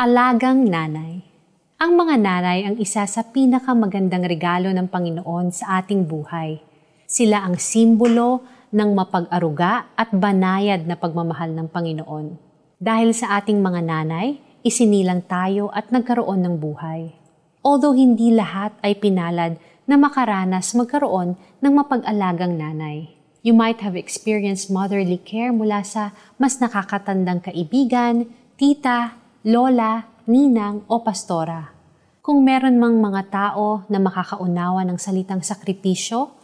Alagang nanay. Ang mga nanay ang isa sa pinakamagandang regalo ng Panginoon sa ating buhay. Sila ang simbolo ng mapag-aruga at banayad na pagmamahal ng Panginoon. Dahil sa ating mga nanay, isinilang tayo at nagkaroon ng buhay. Although hindi lahat ay pinalad na makaranas magkaroon ng mapag-alagang nanay. You might have experienced motherly care mula sa mas nakakatandang kaibigan, tita, lola, ninang o pastora. Kung meron mang mga tao na makakaunawa ng salitang sakripisyo,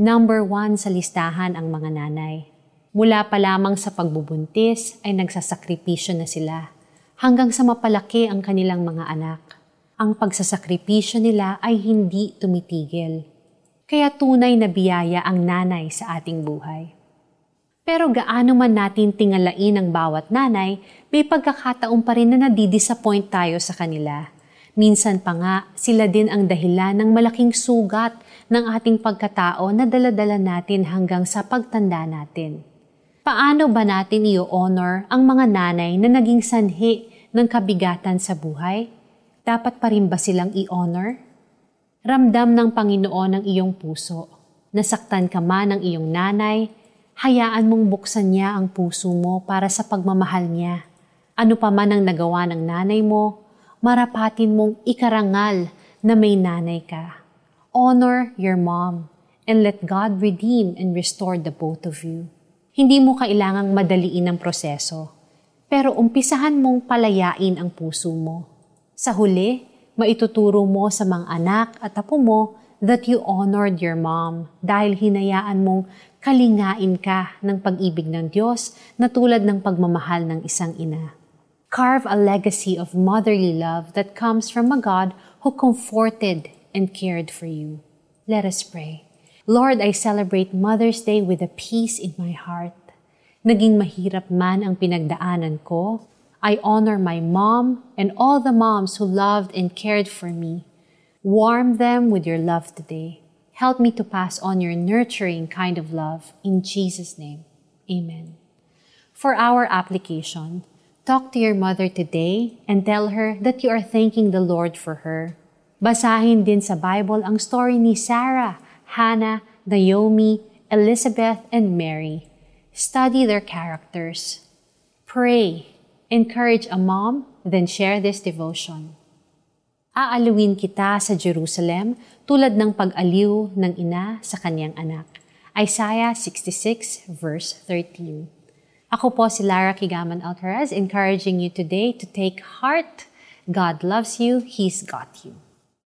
number one sa listahan ang mga nanay. Mula pa lamang sa pagbubuntis ay nagsasakripisyo na sila hanggang sa mapalaki ang kanilang mga anak. Ang pagsasakripisyo nila ay hindi tumitigil. Kaya tunay na biyaya ang nanay sa ating buhay. Pero gaano man natin tingalain ang bawat nanay, may pagkakataon pa rin na nadidisappoint tayo sa kanila. Minsan pa nga, sila din ang dahilan ng malaking sugat ng ating pagkatao na daladala natin hanggang sa pagtanda natin. Paano ba natin i-honor ang mga nanay na naging sanhi ng kabigatan sa buhay? Dapat pa rin ba silang i-honor? Ramdam ng Panginoon ang iyong puso. Nasaktan ka man ng iyong nanay, hayaan mong buksan niya ang puso mo para sa pagmamahal niya. Ano pa man ang nagawa ng nanay mo, marapatin mong ikarangal na may nanay ka. Honor your mom and let God redeem and restore the both of you. Hindi mo kailangang madaliin ang proseso, pero umpisahan mong palayain ang puso mo. Sa huli, maituturo mo sa mga anak at apo mo that you honored your mom dahil hinayaan mong kalingain ka ng pag-ibig ng Diyos na tulad ng pagmamahal ng isang ina. Carve a legacy of motherly love that comes from a God who comforted and cared for you. Let us pray. Lord, I celebrate Mother's Day with a peace in my heart. Naging mahirap man ang pinagdaanan ko, I honor my mom and all the moms who loved and cared for me. Warm them with your love today. Help me to pass on your nurturing kind of love. In Jesus' name, amen. For our application, talk to your mother today and tell her that you are thanking the Lord for her. Basahin din sa Bible ang story ni Sarah, Hannah, Naomi, Elizabeth, and Mary. Study their characters. Pray. Encourage a mom, then share this devotion aaluin kita sa Jerusalem tulad ng pag-aliw ng ina sa kanyang anak. Isaiah 66 verse 13. Ako po si Lara Kigaman Alcaraz encouraging you today to take heart. God loves you. He's got you.